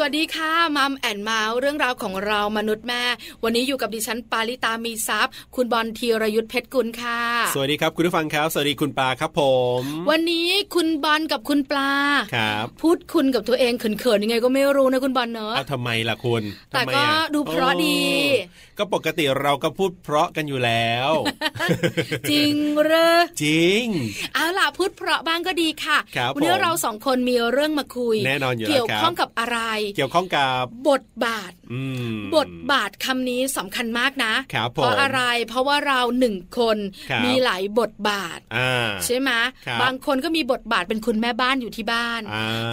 สวัสดีค่ะมัมแอนเมาส์เรื่องราวของเรามนุษย์แม่ วันนี้อยู่กับดิฉันปาริตามีซัพ์คุณบอลธีรยุทธเพชรกุลค่ะ สวัสดีครับคุณผู้ฟังครับ สวัสดีคุณปลาครับผม วันนี้คุณบอลกับคุณปลาครับพูดคุณกับตัวเองเขินๆยังไงก็ไม่รู้นะคุณบอลเนอะทำไมล่ะคุณแต่ก็ดูเพราะดี ก็ปกติเราก็พูดเพราะกันอยู่แล้ว จริงเหรอจริงเอาล่ะพูดเพราะบ้างก็ดีค่ะวันนี้เราสองคนมีเรื่องมาคุยแน่นอนอยู่เกี่ยวข้องกับอะไรเกี่ยวข้องกับบทบาทบทบาทคำนี้สำคัญมากนะเพราะอะไรเพราะว่าเราหนึ่งคนมีหลายบทบาทใช่ไหมบางคนก็มีบทบาทเป็นคุณแม่บ้านอยู่ที่บ้าน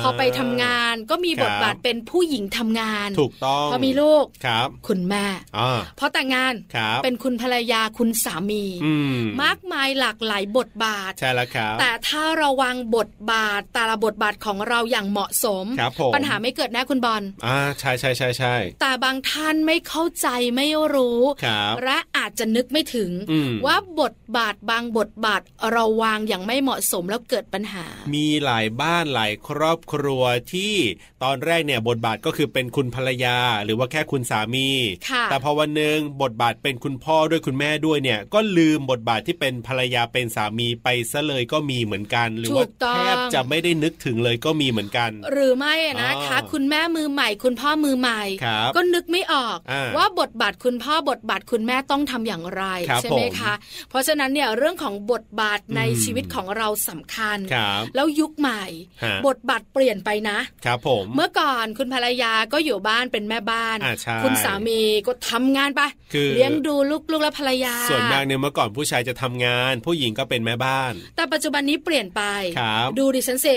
พอไปทำงานก็มีบทบาทเป็นผู้หญิงทำงานถูกต้องพอมีลูกครับคุณแม่พอแต่งงานเป็นคุณภรรยาคุณสามีมากมายหลากหลายบทบาทใช่แล้วครับแต่ถ้าเราวางบทบาทแต่ละบทบาทของเราอย่างเหมาะสม ปัญหาไม่เกิดแน่คุณบอลอ่าใช่ใช่ใช่ใช่แต่บางท่านไม่เข้าใจไม่รู้และอาจจะนึกไม่ถึง ว่าบทบาทบางบทบาทเราวางอย่างไม่เหมาะสมแล้วเกิดปัญหา มีหลายบ้านหลายครอบครัวที่ตอนแรกเนี่ยบทบาทก็คือเป็นคุณภรรยา หรือว่าแค่คุณสามี แต่พอวันหนึ่งบทบาทเป็นคุณพ่อด้วยคุณแม่ด้วยเนี่ย ก็ลืมบทบาทที่เป็นภรรยาเป็นสามีไปซะเลยก็มีเหมือนกัน หรือว่าแทบจะไม่ได้นึกถึงเลยก็มีเหมือนกัน หรือไม่นะคะ คุณแม่มือใหม่ คุณพ่อมือใหม่ ก็นึกไม่ออกว่าบทบาทคุณพ่อบทบาทคุณแม่ต้องทำอย่างไรใช่ไหมคะ เพราะฉะนั้นเนี่ยเรื่องของบทบาทในชีวิตของเราสำคัญ แล้วยุคใหม่ บทบาทเปลี่ยนไปนะครับผมเมื่อก่อนคุณภรรยาก็อยู่บ้านเป็นแม่บ้าน คุณสามีก็ทำงานไปเลี้ยงดูลูกๆและภรรยา ส่วนมากเนี่ยเมื่อก่อนผู้ชายจะทำงาน ผู้หญิงก็เป็นแม่บ้าน แต่ปัจจุบันนี้เปลี่ยนไป ดูดิฉันเส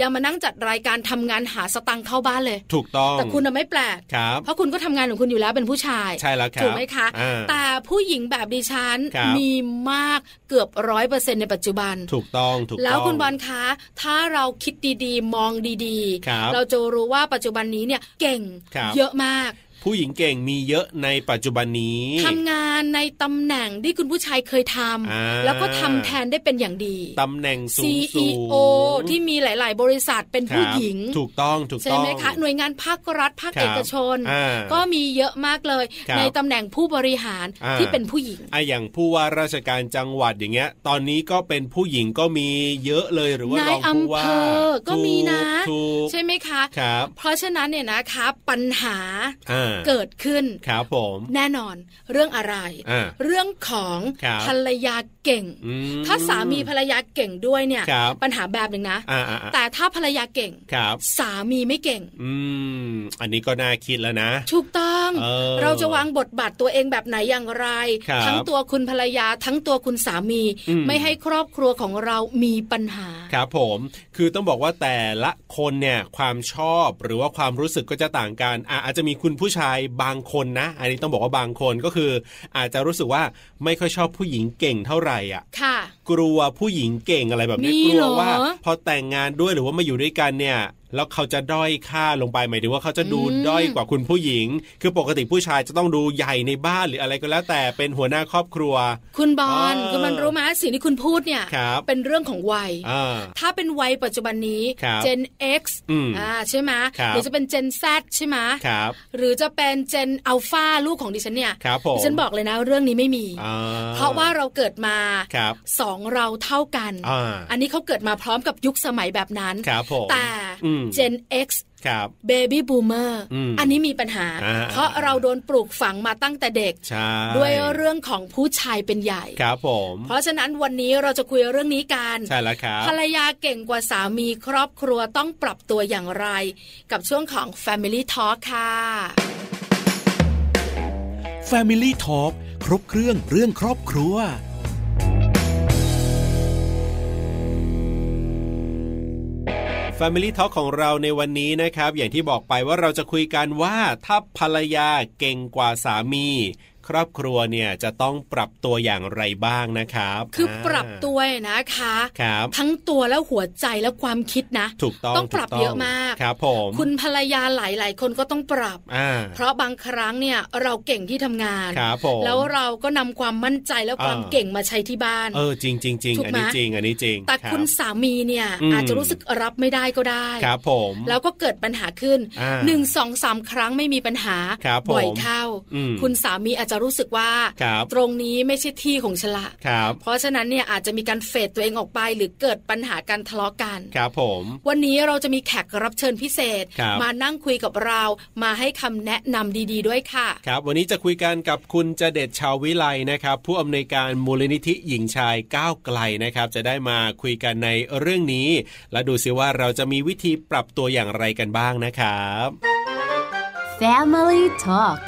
ยังมานั่งจัดรายการทำงานหาสตังค์เข้าบ้านเลยถูกต้องแต่คุณไม่แปลกเพราะคุณก็ทำงานของคุณอยู่แล้วเป็นผู้ชายใช่แล้วครับถูกไหมคะแต่ผู้หญิงแบบดิฉันมีมากเกือบร้อยเปอร์เซ็นในปัจจุบัน ถูกต้องถูกแล้วคุณบอลคะถ้าเราคิดดีๆ มองดีๆ เราจะรู้ว่าปัจจุบันนี้เนี่ยเก่งเยอะมาก ผู้หญิงเก่งมีเยอะในปัจจุบันนี้ทำงานในตำแหน่งที่คุณผู้ชายเคยทำแล้วก็ทำแทนได้เป็นอย่างดีตำแหน่งสูง CEO ที่มีหลาย ๆ บริษัทเป็นผู้หญิง ถูกต้องถูกต้องใช่ไหมคะหน่วยงานภาครัฐภาคเอกชน ก็มีเยอะมากเลย ในตำแหน่งผู้บริหารที่เป็นผู้หญิงอะอย่างผู้ว่าราชการจังหวัดอย่างเงี้ย ตอนนี้ก็เป็นผู้หญิงก็มีเยอะเลยหรือว่ารองผู้ว่าก็มีนะ ใช่ไหมคะครับเพราะฉะนั้นเนี่ยนะคะปัญหาเกิดขึ้นครับผมแน่นอน เรื่องอะไร เรื่องของภรรยาเก่ง ถ้าสามีภรรยาเก่งด้วยเนี่ย ปัญหาแบบหนึ่งนะ แต่ถ้าภรรยาเก่งสามีไม่เก่ง อืมอันนี้ก็น่าคิดแล้วนะถูกต้องเเราจะวางบทบาทตัวเองแบบไหนอย่างไร ทั้งตัวคุณภรรยาทั้งตัวคุณสามี ไม่ให้ครอบครัวของเรามีปัญหา ครับผม คือต้องบอกว่าแต่ละคนเนี่ยความชอบหรือว่าความรู้สึกก็จะต่างกันอาจจะมีคุณผู้ชายบางคนนะ อันนี้ต้องบอกว่าบางคนก็คือ อาจจะรู้สึกว่าไม่ค่อยชอบผู้หญิงเก่งเท่าไหร่อะค่ะ กลัวผู้หญิงเก่งอะไรแบบนี้กลัวว่า พอแต่งงานด้วยหรือว่ามาอยู่ด้วยกันเนี่ย แล้วเขาจะด้อยค่าลงไปหมายถึงว่าเขาจะดูด้อยกว่าคุณผู้หญิง คือปกติผู้ชายจะต้องดูใหญ่ในบ้านหรืออะไรก็แล้ว แต่เป็นหัวหน้าครอบครัว คุณบอลคุณมันรู้ไหมสิ่งที่คุณพูดเนี่ยเป็นเรื่องของวัย ถ้าเป็นวัยปัจจุบันนี้ Gen X อ่าใช่ไหมหรือจะเป็น Gen Z ใช่ไหมหรือจะเป็น Gen Alpha ลูกของดิฉันเนี่ยดิฉันบอกเลยนะเรื่องนี้ไม่มี เพราะว่าเราเกิดมาสองเราเท่ากัน อันนี้เขาเกิดมาพร้อมกับยุคสมัยแบบนั้นแต่ Gen X ครับ Baby Boomer อันนี้มีปัญหา เพราะเราโดนปลูกฝังมาตั้งแต่เด็ก ด้วยเรื่องของผู้ชายเป็นใหญ่ครับผมเพราะฉะนั้นวันนี้เราจะคุยเรื่องนี้กันใช่แล้วครับภรรยาเก่งกว่าสามีครอบครัวต้องปรับตัวอย่างไร กับช่วงของ Family Talk ค่ะ Family Talk ครบเครื่องเรื่องครอบครัว Family Talk ของเราในวันนี้นะครับ อย่างที่บอกไปว่าเราจะคุยกันว่าถ้าภรรยาเก่งกว่าสามี ครอบครัวเนี่ยจะต้องปรับตัวอย่างไรบ้างนะครับ คือปรับตัวนะคะครับทั้งตัวแล้วหัวใจแล้วความคิดนะ ถูกต้องต้องปรับเยอะมากครับผมคุณภรรยาหลาย ๆ คนก็ต้องปรับ เพราะบางครั้งเนี่ยเราเก่งที่ทำงานครับผมแล้วเราก็นำความมั่นใจแล้วความเก่งมาใช้ที่บ้าน เออจริงจริงจริงอันนี้จริงอันนี้จริง แต่คุณสามีเนี่ยอาจจะรู้สึกรับไม่ได้ก็ได้ครับผมแล้วก็เกิดปัญหาขึ้นหนึ่งสองสามครั้งไม่มีปัญหาบ่อยเข้า คุณสามีอาจจะรู้สึกว่า ตรงนี้ไม่ใช่ที่ของฉันละเพราะฉะนั้นเนี่ยอาจจะมีการเฟดตัวเองออกไป หรือเกิดปัญหาการทะเลาะกันครับผมวันนี้เราจะมีแขกรับเชิญพิเศษ มานั่งคุยกับเรามาให้คำแนะนำดี ๆ ด้วยค่ะ ครับวันนี้จะคุยกันกับคุณจเด็ดชาววิไลนะครับ ผู้อำนวยการมูลนิธิหญิงชายก้าวไกลนะครับ จะได้มาคุยกันในเรื่องนี้ และดูซิว่าเราจะมีวิธีปรับตัวอย่างไรกันบ้างนะครับ Family Talk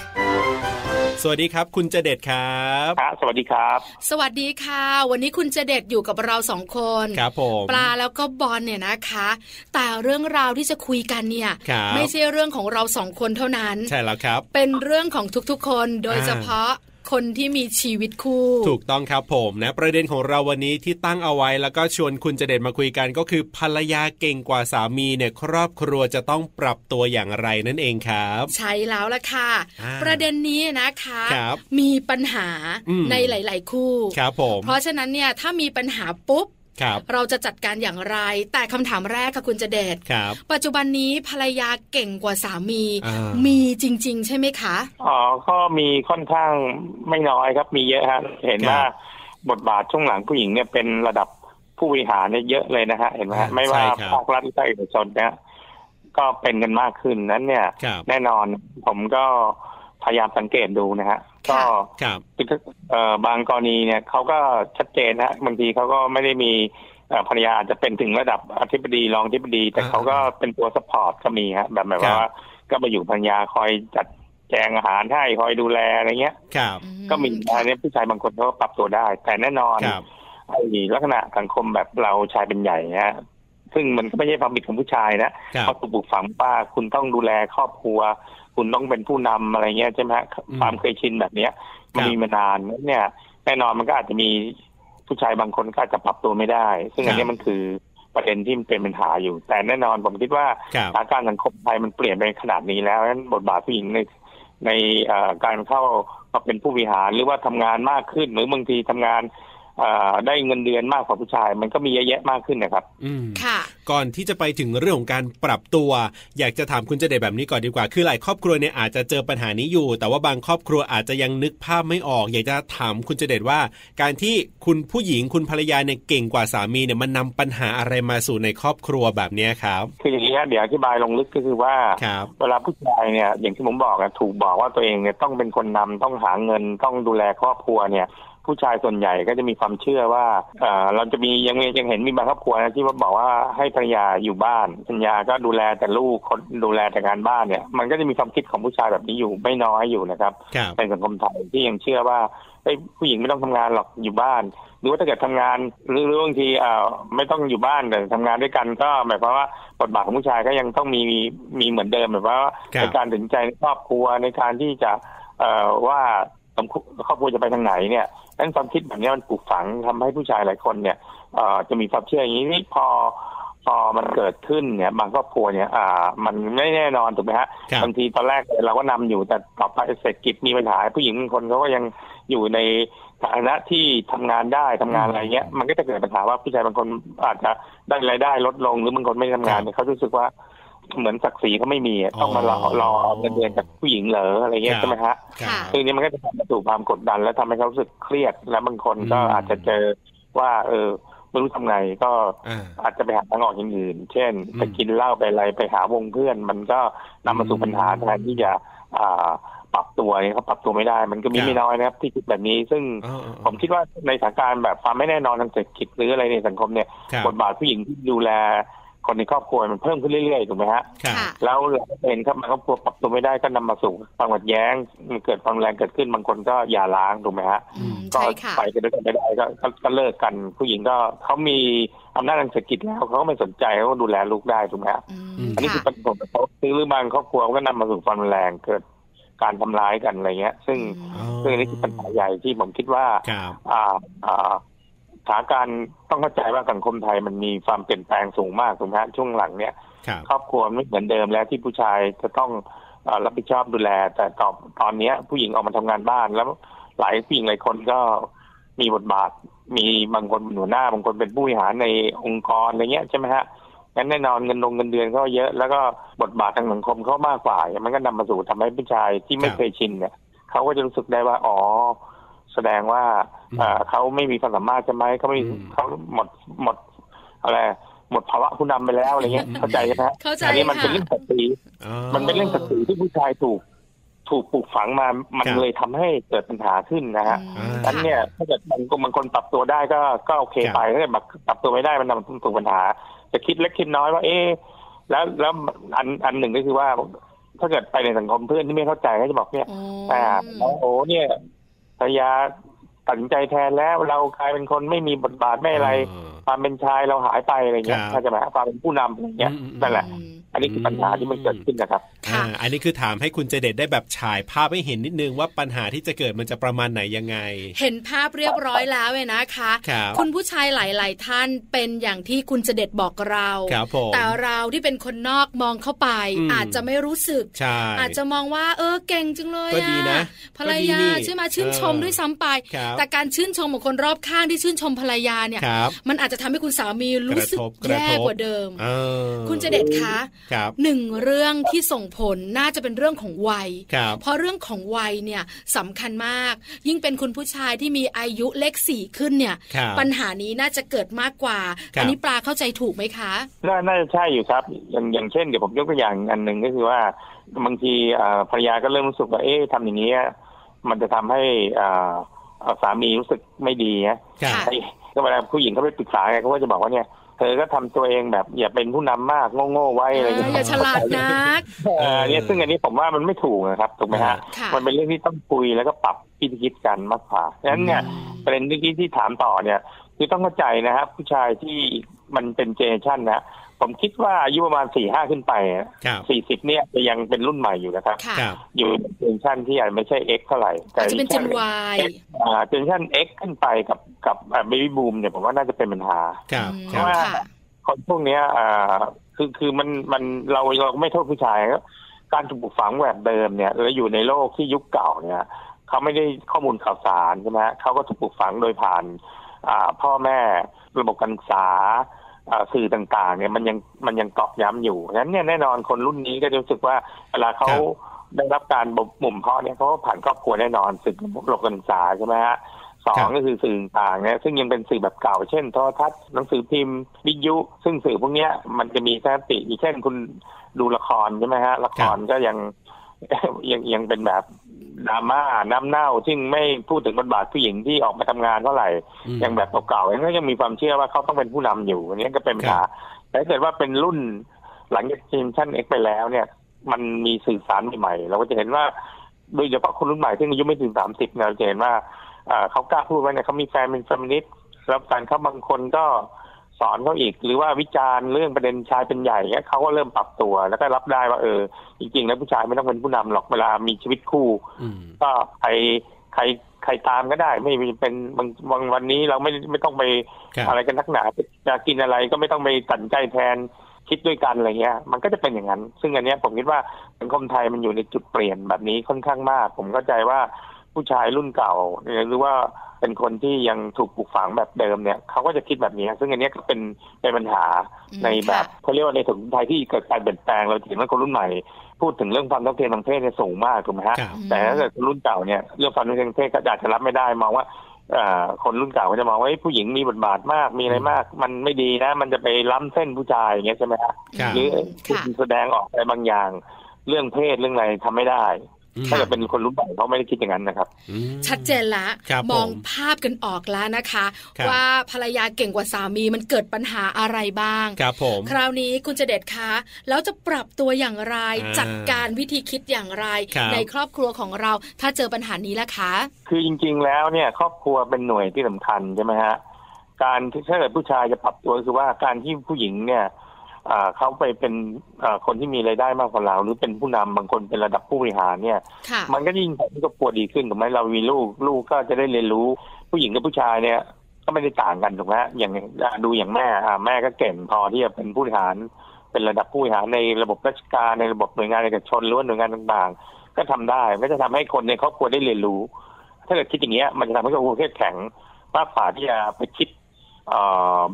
สวัสดีครับ คุณเจเด็ดครับครับ สวัสดีครับ สวัสดีค่ะ วันนี้คุณเจเด็ดอยู่กับเราสองคนครับผมปลาแล้วก็บอลเนี่ยนะคะ แต่เรื่องราวที่จะคุยกันเนี่ยไม่ใช่เรื่องของเราสองคนเท่านั้น ใช่แล้วครับ เป็นเรื่องของทุกๆคนโดยเฉพาะ คนที่มีชีวิตคู่ ถูกต้องครับผมนะ ประเด็นของเราวันนี้ที่ตั้งเอาไว้ แล้วก็ชวนคุณจะเด็ดมาคุยกันก็คือภรรยาเก่งกว่าสามีเนี่ยครอบครัวจะต้องปรับตัวอย่างไรนั่นเองครับ ใช่แล้วล่ะค่ะ ประเด็นนี้นะคะคมีปัญหาในหลาย ๆ คู่ครับผมเพราะฉะนั้นเนี่ยถ้ามีปัญหาปุ๊บ เราจะจัดการอย่างไร แต่คำถามแรกค่ะคุณจะเดชปัจจุบันนี้ภรรยาเก่งกว่าสามี มีจริง ๆ ใช่ไหมคะอ๋อก็มีค่อนข้างไม่น้อยครับมีเยอะฮะเห็นว่าบทบาทช่วงหลังผู้หญิงเนี่ยเป็นระดับผู้บริหารเนี่ยเยอะเลยนะฮะเห็นไหมไม่ว่าภาครัฐหรือภาคเอกชนเนี่ยก็เป็นกันมากขึ้นนั้นเนี่ย แน่นอนผมก็พยายามสังเกตดูนะฮะ ก็บางกรณีเนี่ยเขาก็ชัดเจนนะบางทีเขาก็ไม่ได้มีภรรยาอาจจะเป็นถึงระดับอธิบดีรองอธิบดี แต่เขาก็เป็นตัวสปอร์ตก็มีฮะแบบแบบว่าก็มาอยู่ภรรยาคอยจัดแจงอาหารให้คอยดูแลอะไรเงี้ยก็มีอันนี้ผู้ชายบางคนเขาปรับตัวได้ แต่แน่นอนไอ้ลักษณะสังคมแบบเราชายเป็นใหญ่ฮะซึ่งมันก็ไม่ใช่ความผิดของผู้ชายนะเขาถูกปลูกฝังว่าคุณต้องดูแลครอบครัว คุณต้องเป็นผู้นำอะไรเงี้ยใช่ไหมความเคยชินแบบเนี้ย มันมีมานานเนี่ยแน่นอนมันก็อาจจะมีผู้ชายบางคนก็อาจจะปรับตัวไม่ได้ ซึ่งอันนี้มันคือประเด็นที่มันเป็นปัญหาอยู่ แต่แน่นอนผมคิดว่าสถานการณ์สังคมไทยมันเปลี่ยนไปขนาดนี้แล้วนั้นบทบาทผู้หญิงในในการเข้ามาเป็นผู้บริหารหรือว่าทำงานมากขึ้น หรือบางทีทำงาน ได้เงินเดือนมากกว่าผู้ชาย มันก็มีเยอะแยะมากขึ้นนะครับ อืมค่ะ ก่อนที่จะไปถึงเรื่องของการปรับตัว อยากจะถามคุณเจเดแบบนี้ก่อนดีกว่า คือหลายครอบครัวเนี่ยอาจจะเจอปัญหานี้อยู่ แต่ว่าบางครอบครัวอาจจะยังนึกภาพไม่ออก อยากจะถามคุณเจเดว่า การที่คุณผู้หญิงคุณภรรยาเนี่ยเก่งกว่าสามีเนี่ยมันนำปัญหาอะไรมาสู่ในครอบครัวแบบนี้ครับคืออย่างนี้เดี๋ยวอธิบายลงลึกก็คือว่าเวลาผู้ชายเนี่ยอย่างที่ผมบอกถูกบอกว่าตัวเองเนี่ยต้องเป็นคนนำต้องหาเงินต้องดูแลครอบครัวเนี่ย ผู้ชายส่วนใหญ่ก็จะมีความเชื่อว่าเออเราจะมียังยังเห็นมีบางครอบครัวนะที่ว่าบอกว่าให้ภรรยาอยู่บ้านภรรยาก็ดูแลแต่ลูกคนดูแลแต่งานบ้านเนี่ย มันก็จะมีความคิดของผู้ชายแบบนี้อยู่ไม่น้อยอยู่นะครับในสังคมไทยที่ยังเชื่อว่าผู้หญิงไม่ต้องทำงานหรอกอยู่บ้านหรือว่าถ้าเกิดทำงานหรือบางทีเอ่อไม่ต้องอยู่บ้านแต่ทำงานด้วยกันก็หมายความว่าบทบาทของผู้ชายก็ยังต้องมีมีเหมือนเดิมแบบว่าในการถึงใจครอบครัวในการที่จะเอ่อว่า ครอบครัวจะไปทางไหนเนี่ยนั้นความคิดแบบนี้มันปลูกฝังทำให้ผู้ชายหลายคนเนี่ยจะมีความเชื่ออย่างนี้นี่พอพอมันเกิดขึ้นเนี่ยบางครอบครัวเนี่ยอ่ามันไม่แน่นอนถูกไหมฮะบางทีตอนแรกเราก็นำอยู่แต่ต่อไปเศรษฐกิจมีปัญหาผู้หญิงบางคนเขาก็ยังอยู่ในฐานะที่ทำงานได้ทำงานอะไรเงี้ย มันก็จะเกิดปัญหาว่าผู้ชายบางคนอาจจะได้รายได้ลดลงหรือบางคนไม่ทำงานเนี่ยเขารู้สึกว่า เหมือนศักดิ์ศรีเขาไม่มีต้องมารอรอเงินเดือนจากผู้หญิงเหรออะไรเงี้ยใช่ไหมฮะซึ่งนี้มันก็จะทำให้สู่ความกดดัน แล้วทำให้เขารู้สึกเครียด แล้วบางคนก็อาจจะเจอว่า เออไม่รู้ทำไงก็อาจจะไปหาทางออกอย่างอื่น เช่นไปกินเหล้าไปอะไรไปหาวงเพื่อน มันก็นำมาสู่ปัญหาแทนที่จะอ่าปรับตัวเนี่ยเขาปรับตัวไม่ได้ มันก็มีไม่น้อยนะครับ ที่คิดแบบนี้ ซึ่งผมคิดว่าในสถานการณ์แบบความไม่แน่นอนทางเศรษฐกิจหรืออะไรในสังคมเนี่ย บทบาทผู้หญิงที่ดูแล คนในครอบครัวมันเพิ่มขึ้นเรื่อยๆถูกไหมฮะแล้วเราเห็นครับมันครอบครัวปรับตัวไม่ได้ก็นำมาสู่ความขัดแย้งมันเกิดความแรงเกิดขึ้นบางคนก็อย่าล้างถูกไหมฮะก็ไปกันด้วยกันไม่ได้ก็ก็เลิกกันผู้หญิงก็เขามีอำนาจทางเศรษฐกิจแล้วเขาก็ไม่สนใจเขาก็ดูแลลูกได้ถูกไหมฮะอันนี้คือปัญหาของเขาซื้อหรือบางครอบครัวก็นำมาสู่ความแรงเกิดการทำร้ายกันอะไรเงี้ย ซึ่งซึ่งนี่คือปัญหาใหญ่ที่ผมคิดว่าอ่าอ่า สถานการณ์ต้องเข้าใจว่าสังคมไทยมันมีความเปลี่ยนแปลงสูงมากถูกไหมช่วงหลังเนี้ยครอบครัวไม่เหมือนเดิมแล้วที่ผู้ชายจะต้องรับผิดชอบดูแล แต่ตอนตอนนี้ผู้หญิงออกมาทำงานบ้าน แล้วหลายผู้หญิงหลายคนก็มีบทบาท มีบางคนเป็นหัวหน้าบางคนเป็นผู้บริหารในองค์กรอะไรเงี้ยใช่ไหมฮะงั้นแน่นอนเงินลงเงินเดือนก็เยอะ แล้วก็บทบาททางสังคมเขามากกว่า มันก็นำมาสู่ทำให้ผู้ชายที่ไม่เคยชินเนี่ยเขาก็จะรู้สึกได้ว่าอ๋อ แสดงว่าเขาไม่มีความสามารถใช่ไหมเขาไม่เขาหมดหมดอะไรหมดภาวะผู้นำไปแล้วอะไรเงี้ยเข้าใจใช่ไหมเข้าใจอันนี้มันเป็นเรื่องศักดิ์ศรีมันเป็นเรื่องศักดิ์ศรีที่ผู้ชายถูกถูกปลูกฝังมา มันเลยทำให้เกิดปัญหาขึ้นนะฮะนั้นเนี่ยถ้าเกิดมันบางคนปรับตัวได้ก็ก็โอเคไปถ้าเกิดปรับตัวไม่ได้มันนำสู่ปัญหา จะคิดเล็กคิดน้อยว่า เอ๊แล้วแล้วอันอันหนึ่งก็คือว่า ถ้าเกิดไปในสังคมเพื่อนที่ไม่เข้าใจก็จะบอกเนี่ยอ่าโอ้เนี่ย ภรรยาตัดสินใจแทนแล้วเรากลายเป็นคนไม่มีบทบาทไม่อะไร ความเป็นชายเราหายไปอะไรเงี้ยถ้าจะหมายความเป็นผู้นำอะไรเงี้ยนั่นแหละ อันนี้คือปัญหาที่มันเกิดขึ้นนะครับอ่าอันนี้คือถามให้คุณเจเด็ดได้แบบฉายภาพให้เห็นนิดนึงว่าปัญหาที่จะเกิดมันจะประมาณไหนยังไง เห็นภาพเรียบร้อยแล้วเลยนะคะคคุณผู้ชายหลาย ๆ ท่านเป็นอย่างที่คุณเจเด็ดบอกเรา แต่เราที่เป็นคนนอกมองเข้าไป อาจจะไม่รู้สึก อาจจะมองว่าเออเก่งจังเลยก็ดีนะภรรยาใช่ไหมชื่นชมด้วยซ้ำไป แต่การชื่นชมของคนรอบข้างที่ชื่นชมภรรยาเนี่ย มันอาจจะทำให้คุณสามีรู้สึกแย่กว่าเดิม คุณเจเด็ดคะหนึ่งเรื่องที่ส่งผลน่าจะเป็นเรื่องของวัย เพราะเรื่องของวัยเนี่ยสำคัญมาก ยิ่งเป็นคุณผู้ชายที่มีอายุเลขสี่ขึ้นเนี่ย ปัญหานี้น่าจะเกิดมากกว่า อันนี้ปลาเข้าใจถูกไหมคะน่าจะใช่อยู่ครับ อย่างอย่างเช่นเดี๋ยวผมยกตัวอย่างอันหนึ่งก็คือว่าบางทีภรรยาก็เริ่มรู้สึกว่าเอ๊ะทำอย่างนี้มันจะทำให้สามีรู้สึกไม่ดีนะก็เวลาผู้หญิงเขาไปปรึกษาไงเขาก็จะบอกว่าเนี่ย เธอก็ทำตัวเองแบบอย่าเป็นผู้นำมากโง่ๆไว้อะไรอย่างเงี้ยอย่าฉลาดนักเนี่ยซึ่งอันนี้ผมว่ามันไม่ถูกนะครับถูกไหมฮะมันเป็นเรื่องที่ต้องคุยแล้วก็ปรับพิธีคิดกันมากกว่าดังนั้นเนี่ยประเด็นที่ที่ถามต่อเนี่ยคือต้องเข้าใจนะครับ ผู้ชายที่มันเป็น generation นะ ผมคิดว่าอายุประมาณสี่ห้าขึ้นไปสี่สิบเนี่ยจะยังเป็นรุ่นใหม่อยู่นะครับ อยู่เจนชั่นที่อาจไม่ใช่เอ็กเท่าไหร่แต่จะเป็น Gen Y generation X ขึ้นไปกับกับ baby boom เนี่ยผมว่าน่าจะเป็นปัญหาเพราะว่าคนพวกนี้อ่าคือคือมันมันเราเราไม่โทษผู้ชายการถูกปลูกฝังแบบเดิมเนี่ยเราอยู่ในโลกที่ยุคเก่าเนี่ยเขาไม่ได้ข้อมูลข่าวสารใช่ไหมเขาก็ถูกปลูกฝังโดยผ่านพ่อแม่ระบบการศึกษา สื่อต่างๆ เนี่ยมันยังมันยังตอกย้ำอยู่นั้นเนี่ยแน่นอนคนรุ่นนี้ก็จะรู้สึกว่าเวลาเขาได้รับการบ่มเพาะเนี่ยเขาผ่านครอบครัวแน่นอนสื่อระบบการศึกษาใช่ไหมฮะสองก็คือสื่อต่างเนี่ยซึ่งยังเป็นสื่อแบบเก่า เช่นโทรทัศน์หนังสือพิมพ์ วิทยุ ซึ่งสื่อพวกนี้มันจะมีสติเช่นคุณดูละครใช่ไหมฮะละครก็ยังยังยังเป็นแบบ ดราม่าน้ำเน่าซึ่งไม่พูดถึงบทบาทผู้หญิงที่ออกมาทำงานเท่าไหร่ยังแบบเก่าๆยังก็ยังมีความเชื่อว่าเขาต้องเป็นผู้นำอยู่อันนี้ก็เป็นปัญหาแต่ถ้าเกิดว่าเป็นรุ่นหลังจากเจนชั่นเอ็กไปแล้วเนี่ย มันมีสื่อสารใหม่เราก็จะเห็นว่าโดยเฉพาะคนรุ่นใหม่ที่อายุไม่ถึงสามสิบเราจะเห็นว่าเขากล้าพูดว่าเนี่ยเขามีแฟนเป็นฟมินิสต์แล้วการเขาบางคนก็ สอนเขาอีก หรือว่าวิจารณ์เรื่องประเด็นชายเป็นใหญ่เนี่ยเขาก็เริ่มปรับตัว แล้วก็รับได้ว่าเออจริงๆแล้วผู้ชายไม่ต้องเป็นผู้นำหรอกเวลามีชีวิตคู่ก็ใครใครใครตามก็ได้ ไม่เป็นบางบางวันนี้เราไม่ไม่ต้องไปอะไรกันทักหนาจะกินอะไรก็ไม่ต้องไปตัดใจแทนคิดด้วยกันอะไรเงี้ย มันก็จะเป็นอย่างนั้น ซึ่งอันนี้ผมคิดว่าสังคมไทยมันอยู่ในจุดเปลี่ยนแบบนี้ค่อนข้างมาก ผมเข้าใจว่าผู้ชายรุ่นเก่าหรือว่า เป็นคนที่ยังถูกปลูกฝังแบบเดิมเนี่ยเขาก็จะคิดแบบนี้ ซึ่งอันนี้ก็เป็นเป็นปัญหาในแบบเขาเรียกว่าในสังคมไทยที่เกิดการเปลี่ยนแปลงเราเห็นว่าคนรุ่นใหม่ พูดถึงเรื่องความต้องเทียมทางเพศเนี่ยสูงมากถูกไหมฮะแต่ถ้าเกิดคนรุ่นเก่าเนี่ยเรื่องความต้องเทียมทางเพศก็อาจจะรับไม่ได้มองว่าคนรุ่นเก่าก็จะมองว่าผู้หญิงมีบทบาทมากมีอะไรมาก มันไม่ดีนะ มันจะไปล้ำเส้นผู้ชายอย่างเงี้ยใช่ไหมฮะหรือแสดงออกอะไรบางอย่าง เรื่องเพศเรื่องอะไรทำไม่ได้ ถ้าเกิดเป็นคนรุ่นใหม่เขาไม่ได้คิดอย่างนั้นนะครับ ชัดเจนละมองภาพกันออกแล้วนะคะ ว่าภรรยาเก่งกว่าสามีมันเกิดปัญหาอะไรบ้างครับผมคราวนี้คุณจะเด็ดคะแล้วจะปรับตัวอย่างไรจัดการวิธีคิดอย่างไร ในครอบครัวของเราถ้าเจอปัญหานี้ละคะ คือจริง ๆ แล้วเนี่ยครอบครัวเป็นหน่วยที่สำคัญใช่ไหมฮะการที่ถ้าเกิดผู้ชายจะปรับตัวคือว่าการที่ผู้หญิงเนี่ย เขาไปเป็นคนที่มีรายได้มากกว่าเรา หรือเป็นผู้นำบางคนเป็นระดับผู้บริหารเนี่ย มันก็ยิ่งทำให้ครอบครัวดีขึ้นถูกไหมเรามีลูก ลูกก็จะได้เรียนรู้ ผู้หญิงกับผู้ชายเนี่ย ก็ไม่ได้ต่างกันถูกไหมอย่างดูอย่างแม่แม่ก็เก่งพอที่จะเป็นผู้บริหาร เป็นระดับผู้บริหารในระบบราชการในระบบหน่วยงานเอกชนหรือว่าหน่วยงานต่างๆ ก็ทำได้ก็จะทำให้คนในครอบครัวได้เรียนรู้ ถ้าเกิดคิดอย่างเงี้ยมันจะทำให้ครอบครัวเข้มแข็งมากกว่าที่จะไปคิด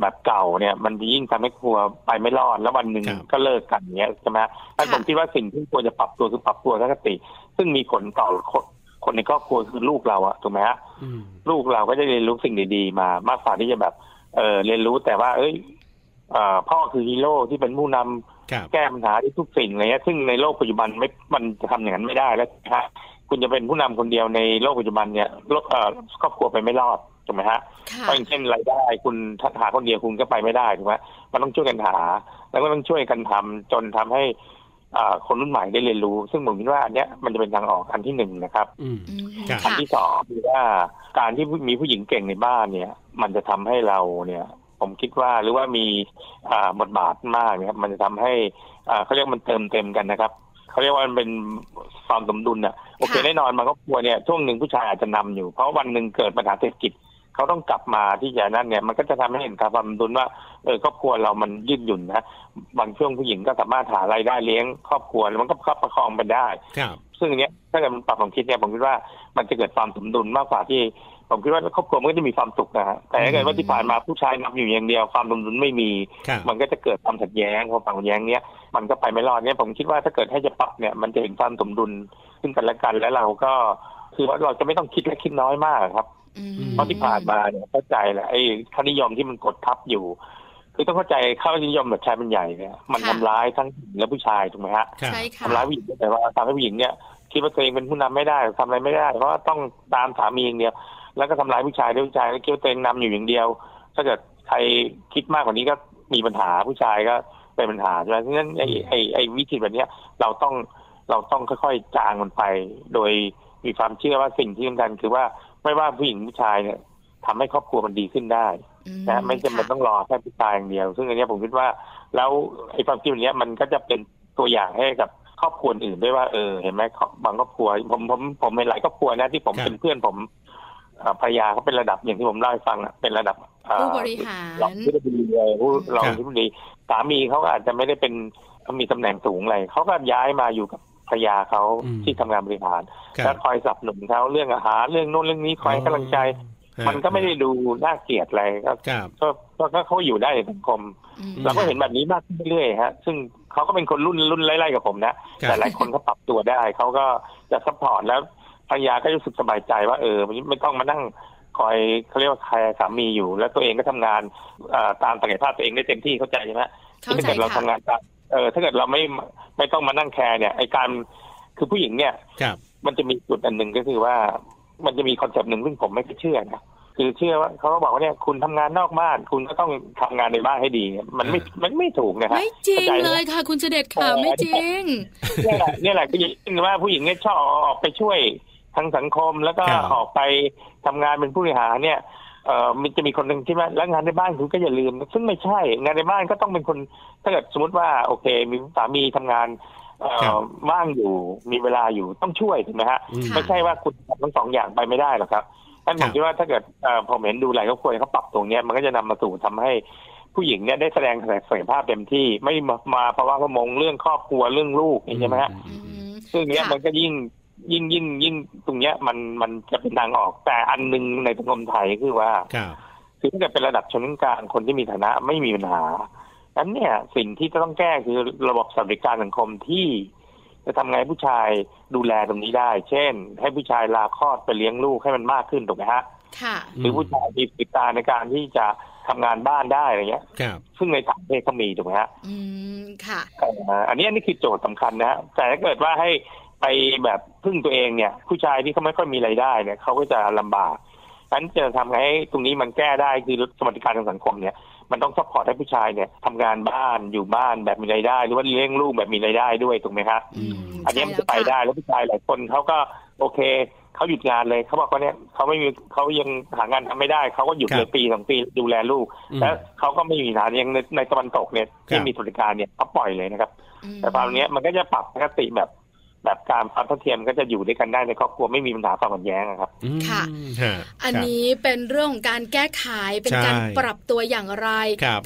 แบบเก่าเนี่ย มันยิ่งทำให้ครัวไปไม่รอด แล้ววันหนึ่งก็เลิกกันเงี้ยใช่ไหมถ้าผมคิดว่าสิ่งที่ควรจะปรับตัวคือปรับตัวทัศนคติ ซึ่งมีผลต่อคนในครอบครัวคือลูกเราอะถูกไหมฮะลูกเราก็จะเรียนรู้สิ่งดีๆมามากกว่าที่จะแบบ เออเรียนรู้แต่ว่า เอ้ยพ่อคือฮีโร่ที่เป็นผู้นำแก้ปัญหาที่ทุกสิ่งอะไรเงี้ยซึ่งในโลกปัจจุบันไม่มันจะทำอย่างนั้นไม่ได้แล้วฮะคุณจะเป็นผู้นำคนเดียวในโลกปัจจุบันเนี่ยครอบครัวไปไม่รอด ถูกไหมฮะเพราะอย่างเช่นรายได้คุณหาคนเดียวคุณก็ไปไม่ได้ถูกไหมมันต้องช่วยกันหา แล้วก็ต้องช่วยกันทำจนทำให้คนรุ่นใหม่ได้เรียนรู้ ซึ่งผมคิดว่าอันเนี้ยมันจะเป็นทางออกอันที่หนึ่งนะครับอันที่สองคือว่าการที่มีผู้หญิงเก่งในบ้านเนี่ย มันจะทำให้เราเนี่ย ผมคิดว่าหรือว่ามีบทบาทมากเนี่ยมันจะทำให้เขาเรียกมันเติมเต็มกันนะครับเขาเรียกว่ามันเป็นความสมดุลอะโอเคแน่นอนมันก็กลัวเนี่ยช่วงหนึ่งผู้ชายอาจจะนำอยู่ เพราะวันหนึ่งเกิดปัญหาเศรษฐกิจ เขาต้องกลับมาที่จะนั่นเนี่ยมันก็จะทำให้เห็นความสมดุลว่าเออครอบครัวเรามันยืดหยุ่นนะบางช่วงผู้หญิงก็สามารถหารายได้เลี้ยงครอบครัวแล้วมันก็คับประคองไปได้ครับซึ่งอันเนี้ยถ้าเกิดมันปรับความคิดเนี่ยผมคิดว่ามันจะเกิดความสมดุลมากกว่าที่ผมคิดว่าครอบครัวมันก็จะมีความสุขนะฮะแต่ถ้าเกิดว่าที่ผ่านมาผู้ชายนำอยู่อย่างเดียวความสมดุลไม่มี มันก็จะเกิดความขัดแย้งความขัดแย้งเนี้ยมันก็ไปไม่รอดเนี่ยผมคิดว่าถ้าเกิดให้จะปรับเนี่ยมันจะเห็นความสมดุลขึ้นกันและกันแล้วเราก็คือว่าเราจะไม่ต้องคิดและคิดน้อยมากครับ เพราะที่ผ่านมาเนี่ยเข้าใจแหละไอ้ค่านิยมที่มันกดทับอยู่ คือต้องเข้าใจค่านิยมแบบชายเป็นใหญ่เนี่ย มันทำร้ายทั้งหญิงและผู้ชายถูกไหมฮะใช่ค่ะทำร้ายผู้หญิงแต่ว่าทำให้ผู้หญิงเนี่ยคิดว่าตัวเองเป็นผู้นำไม่ได้ทำอะไรไม่ได้ เพราะว่าต้องตามสามีอย่างเดียว แล้วก็ทำร้ายผู้ชายด้วยผู้ชายก็คิดว่าตัวเองนำอยู่อย่างเดียว ถ้าเกิดใครคิดมากกว่านี้ก็มีปัญหาผู้ชายก็เป็นปัญหาใช่ไหมฉะนั้นไอ้ไอ้ไอ้วิธีแบบนี้เราต้องเราต้องค่อยๆจางมันไป โดยมีความเชื่อว่าสิ่งที่สำคัญคือว่า ไม่ว่าผู้หญิงผู้ชายเนี่ยทำให้ครอบครัวมันดีขึ้นได้นะไม่จำเป็นต้องรอแค่ผู้ชายอย่างเดียว ซึ่งอันนี้ผมคิดว่า แล้วไอ้ความคิดแบบนี้มันก็จะเป็นตัวอย่างให้กับครอบครัวอื่นด้วยว่าเออเห็นไหมบางครอบครัว ผมผมผมเห็นหลายครอบครัวนะที่ผมเป็นเพื่อนผมภรรยาเขาเป็นระดับอย่างที่ผมเล่าให้ฟังเป็นระดับผู้บริหารรองผู้บริหารผู้รองผู้บริสามีเขาอาจจะไม่ได้เป็นมีตำแหน่งสูงอะไรเขาก็ย้ายมาอยู่กับ ภรรยาเขาที่ทำงานบริหารแล้วคอยสนับสนุนเขาเรื่องอาหารเรื่องโน้นเรื่องนี้คอยกำลังใจ มันก็ไม่ได้ดูน่าเกลียดอะไรก็ก็เขาอยู่ได้ในสังคมเราก็เห็นแบบนี้มากขึ้นเรื่อยๆฮะ ซึ่งเขาก็เป็นคนรุ่นรุ่นไล่ๆกับผมนะแต่หลายคนเขาปรับตัวได้เขาก็จะ support แล้วภรรยาก็รู้สึกสบายใจว่าเออไม่ต้องมานั่งคอยเขาเรียกว่า care สามีอยู่ แล้วตัวเองก็ทำงานตามศักยภาพตัวเองได้เต็มที่เข้าใจใช่ไหมถ้าเกิดเราทำงานเออถ้าเกิดเราไม่ ไม่ต้องมานั่ง care เนี่ยไอการคือผู้หญิงเนี่ยมันจะมีจุดอันหนึ่งก็คือว่ามันจะมี concept หนึ่งซึ่งผมไม่เชื่อนะคือเชื่อว่าเขาก็บอกว่าเนี่ยคุณทำงานนอกบ้าน คุณก็ต้องทำงานในบ้านให้ดี มันไม่มันไม่ถูกนะครับไม่จริงเลยค่ะ คุณเสด็จค่ะไม่จริงนี่แหละนี่แหละคือว่าผู้หญิงเนี่ยชอบออกไปช่วยทางสังคมแล้วก็ออกไปทำงานเป็นผู้บริหารเนี่ย เอ่อมันจะมีคนหนึ่งที่ว่าแล้วงานในบ้านคุณก็อย่าลืม ซึ่งไม่ใช่ งานในบ้านก็ต้องเป็นคน ถ้าเกิดสมมติว่าโอเค มีสามีทำงานว่างอยู่มีเวลาอยู่ต้องช่วยถูกไหมฮะไม่ใช่ว่าคุณทำทั้งสองอย่างไปไม่ได้หรอกครับท่านผมคิดว่าถ้าเกิดผมเห็นดูหลายครอบครัวเขาปรับตรงนี้มันก็จะนำมาสู่ทำให้ผู้หญิงเนี่ยได้แสดงศักยภาพเต็มที่ไม่มาเพราะว่าเขามองเรื่องครอบครัวเรื่องลูกใช่ไหมฮะซึ่งเนี้ยมันก็ยิ่ง ยิ่งยิ่งยิ่งตรงเนี้ยมันมันจะเป็นทางออก แต่อันหนึ่งในสังคมไทยคือว่าคือถ้าเกิดเป็นระดับชนชั้นกลางคนที่มีฐานะไม่มีปัญหานั้นเนี่ยสิ่งที่จะต้องแก้คือระบบสวัสดิการสังคมที่จะทำไงผู้ชายดูแลตรงนี้ได้ เช่น ให้ผู้ชายลาคลอดไปเลี้ยงลูกให้มันมากขึ้นถูกไหมฮะหรือผู้ชายมีปิดตาในการที่จะทำงานบ้านได้อะไรเงี้ยซึ่งในต่างประเทศเขามีถูกไหมฮะอืมค่ะอันนี้อันนี้คือโจทย์สำคัญนะแต่ถ้าเกิดว่าให้ ไปแบบพึ่งตัวเองเนี่ย ผู้ชายที่เขาไม่ค่อยมีรายได้เนี่ยเขาก็จะลำบากนั้นจะทำให้ตรงนี้มันแก้ได้คือสวัสดิการทางสังคมเนี่ยมันต้อง support ให้ผู้ชายเนี่ยทำงานบ้านอยู่บ้านแบบมีรายได้ หรือว่าเลี้ยงลูกแบบมีรายได้ด้วยถูกไหมครับอันนี้มันจะไปได้แล้วผู้ชายหลายคนเขาก็โอเคเขาหยุดงานเลยเขาบอกว่าเนี่ยเขาไม่มีเขายังหางานทำไม่ได้เขาก็หยุดเลยปีสองปีดูแลลูก แล้วเขาก็ไม่มีฐานยังในในตะวันตกเนี่ยที่มีสุริการเนี่ยเขาปล่อยเลยนะครับ แต่ตอนนี้มันก็จะปรับปกติแบบ แบบการความเท่าเทียมก็จะอยู่ด้วยกันได้ในครอบครัวไม่มีปัญหาความขัดแย้งครับค่ะ อันนี้เป็นเรื่องของการแก้ไขเป็นการปรับตัวอย่างไร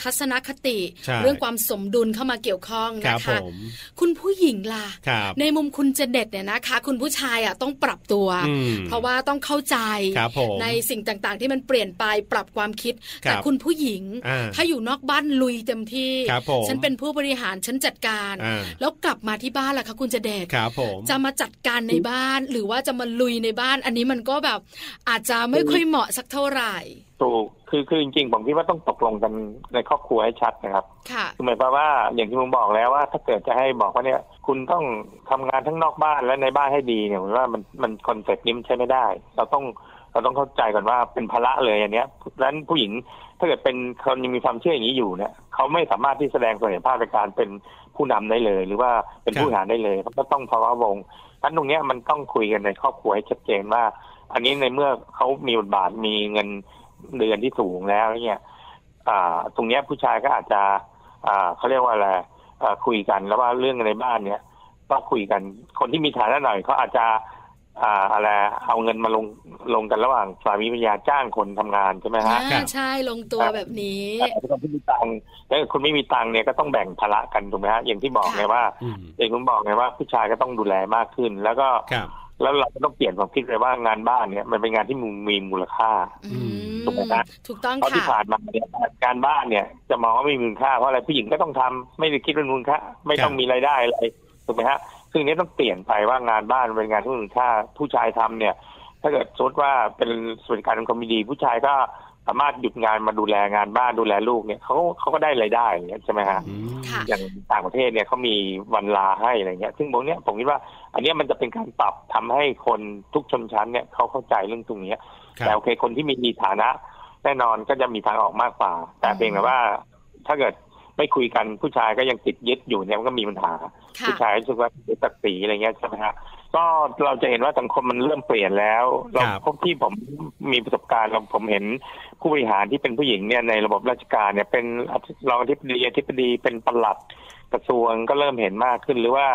ทัศนคติ เรื่องความสมดุลเข้ามาเกี่ยวข้องนะคะคุณผู้หญิงล่ะ ในมุมคุณจะเด็ดเนี่ยนะคะ คุณผู้ชายอะต้องปรับตัว เพราะว่าต้องเข้าใจในสิ่งต่างๆ ที่มันเปลี่ยนไปปรับความคิด แต่คุณผู้หญิง ถ้าอยู่นอกบ้านลุยเต็มที่ ฉันเป็นผู้บริหารฉันจัดการ แล้วกลับมาที่บ้านล่ะคะคุณจะเด็ดจะมาจัดการในบ้าน หรือว่าจะมาลุยในบ้าน อันนี้มันก็แบบอาจจะไม่ค่อยเหมาะสักเท่าไหร่ถูกคือคือจริงๆผมคิดว่าต้องตกลงกันในครอบครัวให้ชัดนะครับค่ะคือหมายความว่าอย่างที่ผมบอกแล้วว่า ถ้าเกิดจะให้บอกว่าเนี่ยคุณต้องทำงานทั้งนอกบ้านและในบ้านให้ดีเนี่ยผมว่ามันมัน concept นี้มันใช้ไม่ได้ เราต้อง เราต้องเข้าใจก่อนว่าเป็นภาระเลยอันเนี้ยดังนั้นผู้หญิงถ้าเกิดเป็นคนยังมีความเชื่ออย่างนี้อยู่เนี่ยเขาไม่สามารถที่แสดงศักยภาพในการเป็นผู้นำได้เลย หรือว่าเป็นผู้บริหารได้เลยเขาก็ต้องภาวะวงนั้นตรงนี้มันต้องคุยกันในครอบครัวให้ชัดเจนว่า อันนี้ในเมื่อเขามีบทบาทมีเงินเดือนที่สูงแล้วเนี่ยอ่า ตรงนี้ผู้ชายก็อาจจะ อ่าเขาเรียกว่าอะไรคุยกันแล้วว่าเรื่องในบ้านเนี่ยต้องคุยกันคนที่มีฐานะหน่อยเขาอาจจะ อ่าอะไรเอาเงินมาลงลงกันระหว่างสามีภรรยาจ้างคนทำงานใช่ไหมฮะใช่ลงตัวแบบนี้คนที่มีตังค์แล้วคนไม่มีตังค์เนี่ยก็ต้องแบ่งภาระกันถูกไหมฮะอย่างที่บอกไงว่าอย่างคุณบอกไงว่าผู้ชายก็ต้องดูแลมากขึ้น แล้วก็แล้วเราต้องเปลี่ยนความคิดเลยว่างานบ้านเนี่ยมันเป็นงานที่มีมูลค่าถูกไหมนะถูกต้องค่ะเพราะที่ผ่านมาเนี่ยการบ้านเนี่ย จะมองว่าไม่มีมูลค่าเพราะอะไรผู้หญิงก็ต้องทำไม่ได้คิดเป็นมูลค่าไม่ต้องมีรายได้อะไรถูกไหมฮะ ซึ่งนี้ต้องเปลี่ยนไปว่างานบ้านเป็นงานที่มีค่าผู้ชายทำเนี่ย ถ้าเกิดสมมติว่าเป็นสวัสดิการคอมมิดีผู้ชายก็สามารถหยุดงานมาดูแลงานบ้านดูแลลูกเนี่ยเขาเขาก็ได้รายได้อย่างเงี้ยใช่ไหมฮะอย่างต่างประเทศเนี่ยเขามีวันลาให้อะไรเงี้ย ซึ่งตรงเนี้ยผมคิดว่า อันนี้มันจะเป็นการปรับทำให้คนทุกชนชั้นเนี่ยเขาเข้าใจเรื่องตรงนี้แต่โอเคคนที่มีฐานะ แน่นอนก็จะมีทางออกมากกว่า แต่เพียงแต่ว่าถ้าเกิด ไม่คุยกันผู้ชายก็ยังติดยึดอยู่เนี่ยมันก็มีปัญหา ผู้ชายรู้สึกว่าตักสีอะไรเงี้ยใช่ไหมฮะก็เราจะเห็นว่าสังคมมันเริ่มเปลี่ยนแล้ว เราพบที่ผมมีประสบการณ์เราผมเห็นผู้บริหารที่เป็นผู้หญิงเนี่ยในระบบราชการเนี่ยเป็นรองอธิบดีอธิบดีเป็นปลัดกระทรวงก็เริ่มเห็นมากขึ้นหรือว่า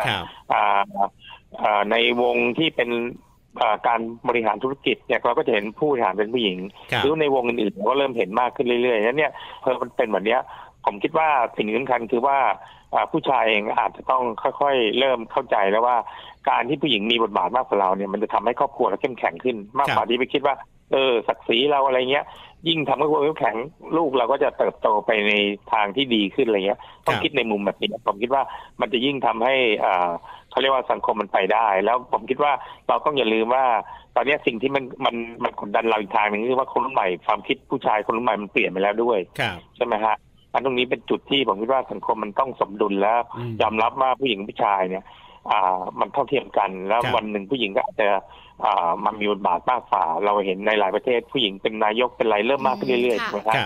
ในวงที่เป็นการบริหารธุรกิจเนี่ยเราก็จะเห็นผู้บริหารเป็นผู้หญิงหรือในวงอื่นๆก็เริ่มเห็นมากขึ้นเรื่อยๆนั้นเนี่ยพอมันเป็นแบบนี้ ผมคิดว่าสิ่งสำคัญคือว่าผู้ชายเองอาจจะต้องค่อยๆ เริ่มเข้าใจแล้วว่าการที่ผู้หญิงมีบทบาทมากกว่าเราเนี่ยมันจะทำให้ครอบครัวเราเข้มแข็งขึ้น มากกว่าที่ไปคิดว่า เออศักดิ์ศรีเราอะไรเงี้ย ยิ่งทำให้ครอบครัวเข้มแข็งลูกเราก็จะเติบโตไปในทางที่ดีขึ้นอะไรเงี้ยต้องคิดในมุมแบบนี้ผมคิดว่ามันจะยิ่งทำให้อ่าเขาเรียกว่าสังคมมันไปได้ แล้วผมคิดว่าเราต้องอย่าลืมว่า ตอนนี้สิ่งที่มันมันมันกดดันเราอีกทางหนึ่งคือว่าคนรุ่นใหม่ความคิดผู้ชายคนรุ่นใหม่มันเปลี่ยนไปแล้วด้วยใช่ไหมฮะ อันตรงนี้เป็นจุดที่ผมคิดว่าสังคมมันต้องสมดุลแล้วยอมรับว่าผู้หญิงผู้ชายเนี่ยอ่ามันเท่าเทียมกันแล้ววันหนึ่งผู้หญิงก็อาจจะอ่ามันมีบทบาทมากฝ่าเราเห็นในหลายประเทศ ผู้หญิงเป็นนายกเป็นไรเริ่มมากขึ้นเรื่อยๆนะครับ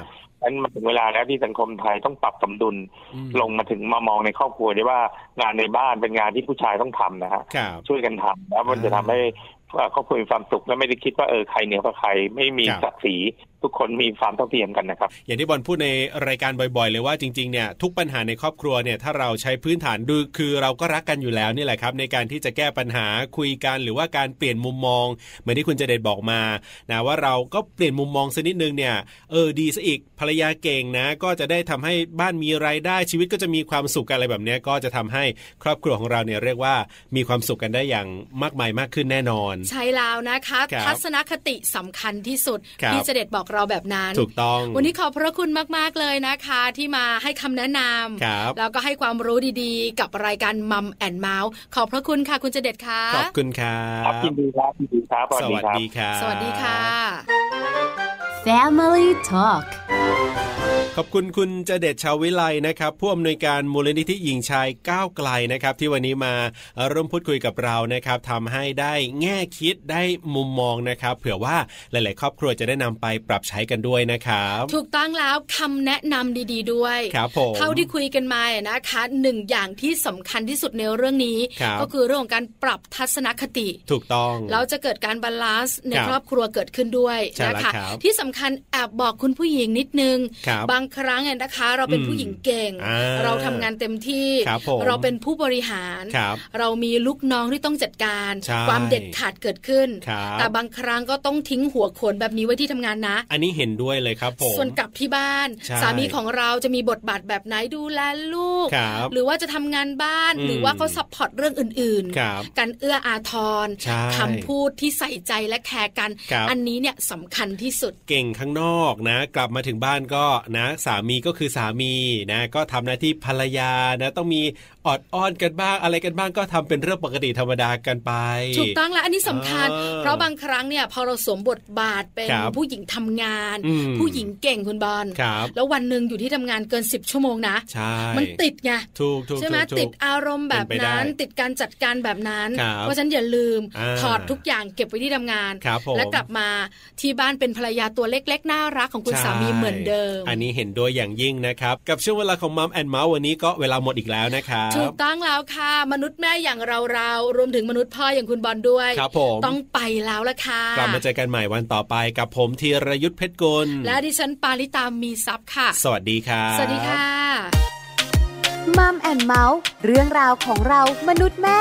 นั้นมาถึงเวลาแล้วที่สังคมไทยต้องปรับสมดุล ลงมาถึงมามองในครอบครัวได้ว่างานในบ้านเป็นงานที่ผู้ชายต้องทำนะฮะช่วยกันทำแล้วมันจะทำให้ครอบครัวมีความสุขและไม่ได้คิดว่าเออใครเหนือกว่าใครไม่มีศักดิ์ศรี ทุกคนมีความเท่าเทียมกันนะครับ อย่างที่บอลพูดในรายการบ่อย ๆ เลยว่าจริงๆเนี่ยทุกปัญหาในครอบครัวเนี่ยถ้าเราใช้พื้นฐานดูคือเราก็รักกันอยู่แล้วนี่แหละครับ ในการที่จะแก้ปัญหาคุยกันหรือว่าการเปลี่ยนมุมมอง เหมือนที่คุณเจเดตบอกมานะว่าเราก็เปลี่ยนมุมมองสักนิดนึงเนี่ยเออดีซะอีกภรรยาเก่งนะ ก็จะได้ทำให้บ้านมีรายได้ชีวิตก็จะมีความสุขกันอะไรแบบนี้ก็จะทำให้ครอบครัวของเราเนี่ยเรียกว่ามีความสุขกันได้อย่างมากมายมากขึ้นแน่นอน ใช่แล้วนะคะ ทัศนคติสำคัญที่สุดที่เจเดตบอกเราแบบนั้น ถูกต้อง วันนี้ขอบพระคุณมากๆเลยนะคะ ที่มาให้คำแนะนำแล้วก็ให้ความรู้ดีๆ กับรายการมัมแอนเมาส์ขอบพระคุณค่ะคุณเจเด็ดค่ะขอบคุณครับยินดีครับยินดีครับสวัสดีครับสวัสดีค่ะ Family Talk ขอบคุณคุณเจเดชชาววิไลนะครับผู้อำนวยการมูลนิธิหญิงชายก้าวไกลนะครับ ที่วันนี้มาร่วมพูดคุยกับเรานะครับทำให้ได้แง่คิดได้มุมมองนะครับ เผื่อว่าหลาย ๆ ครอบครัวจะได้นำไปปรับใช้กันด้วยนะครับ ถูกต้องแล้วคำแนะนำดี ๆ ด้วยครับผมเท่าที่คุยกันมานะคะหนึ่งอย่างที่สำคัญที่สุดในเรื่องนี้ ก็คือเรื่องของการปรับทัศนคติ ถูกต้องแล้วจะเกิดการ balance ในครอบครัวเกิดขึ้นด้วยนะคะที่สำคัญแอบบอกคุณผู้หญิงนิดนึงบางครั้งเนี่ยนะคะ เราเป็นผู้หญิงเก่ง เราทำงานเต็มที่เราเป็นผู้บริหารเรามีลูกน้องที่ต้องจัดการ ความเด็ดขาดเกิดขึ้น แต่บางครั้งก็ต้องทิ้งหัวโขนแบบนี้ไว้ที่ทำงานนะ อันนี้เห็นด้วยเลยครับผมส่วนกลับที่บ้าน สามีของเราจะมีบทบาทแบบไหนดูแลลูกหรือว่าจะทำงานบ้านหรือว่าเขา support เรื่องอื่นๆ การเอื้ออาทรคำพูดที่ใส่ใจและ care กัน อันนี้เนี่ยสำคัญที่สุดเก่งข้างนอกนะ กลับมาถึงบ้านก็นะ สามีก็คือสามีนะ ก็ทำหน้าที่ภรรยานะ ต้องมีออดอ้อนกันบ้างอะไรกันบ้างก็ทำเป็นเรื่องปกติธรรมดากันไป ถูกต้องแล้วอันนี้สำคัญ เพราะบางครั้งเนี่ยพอเราสวมบทบาทเป็นผู้หญิงทำงาน ผู้หญิงเก่งคุณบอลแล้ววันหนึ่งอยู่ที่ทำงานเกิน 10 ชั่วโมงนะ มันติดไงใช่ไหมติดอารมณ์แบบนั้น ติดการจัดการแบบนั้น เพราะฉันอย่าลืมถอดทุกอย่างเก็บไว้ที่ทำงาน และกลับมาที่บ้านเป็นภรรยาตัวเล็ก ๆ น่ารักของคุณสามีเหมือนเดิม อันนี้เห็นด้วยอย่างยิ่งนะครับ กับช่วงเวลาของมัมแอนเมาส์วันนี้ก็เวลาหมดอีกแล้วนะครับถูกต้องแล้วค่ะ มนุษย์แม่อย่างเราเรารวมถึงมนุษย์พ่ออย่างคุณบอลด้วยครับผมต้องไปแล้วละค่ะกลับมาเจอกันใหม่วันต่อไปกับผมธีรยุทธเพชรกุลและดิฉันปาริตามีซัพ์ค่ะ สวัสดีค่ะสวัสดีค่ะมัมแอนเมาส์เรื่องราวของเรามนุษย์แม่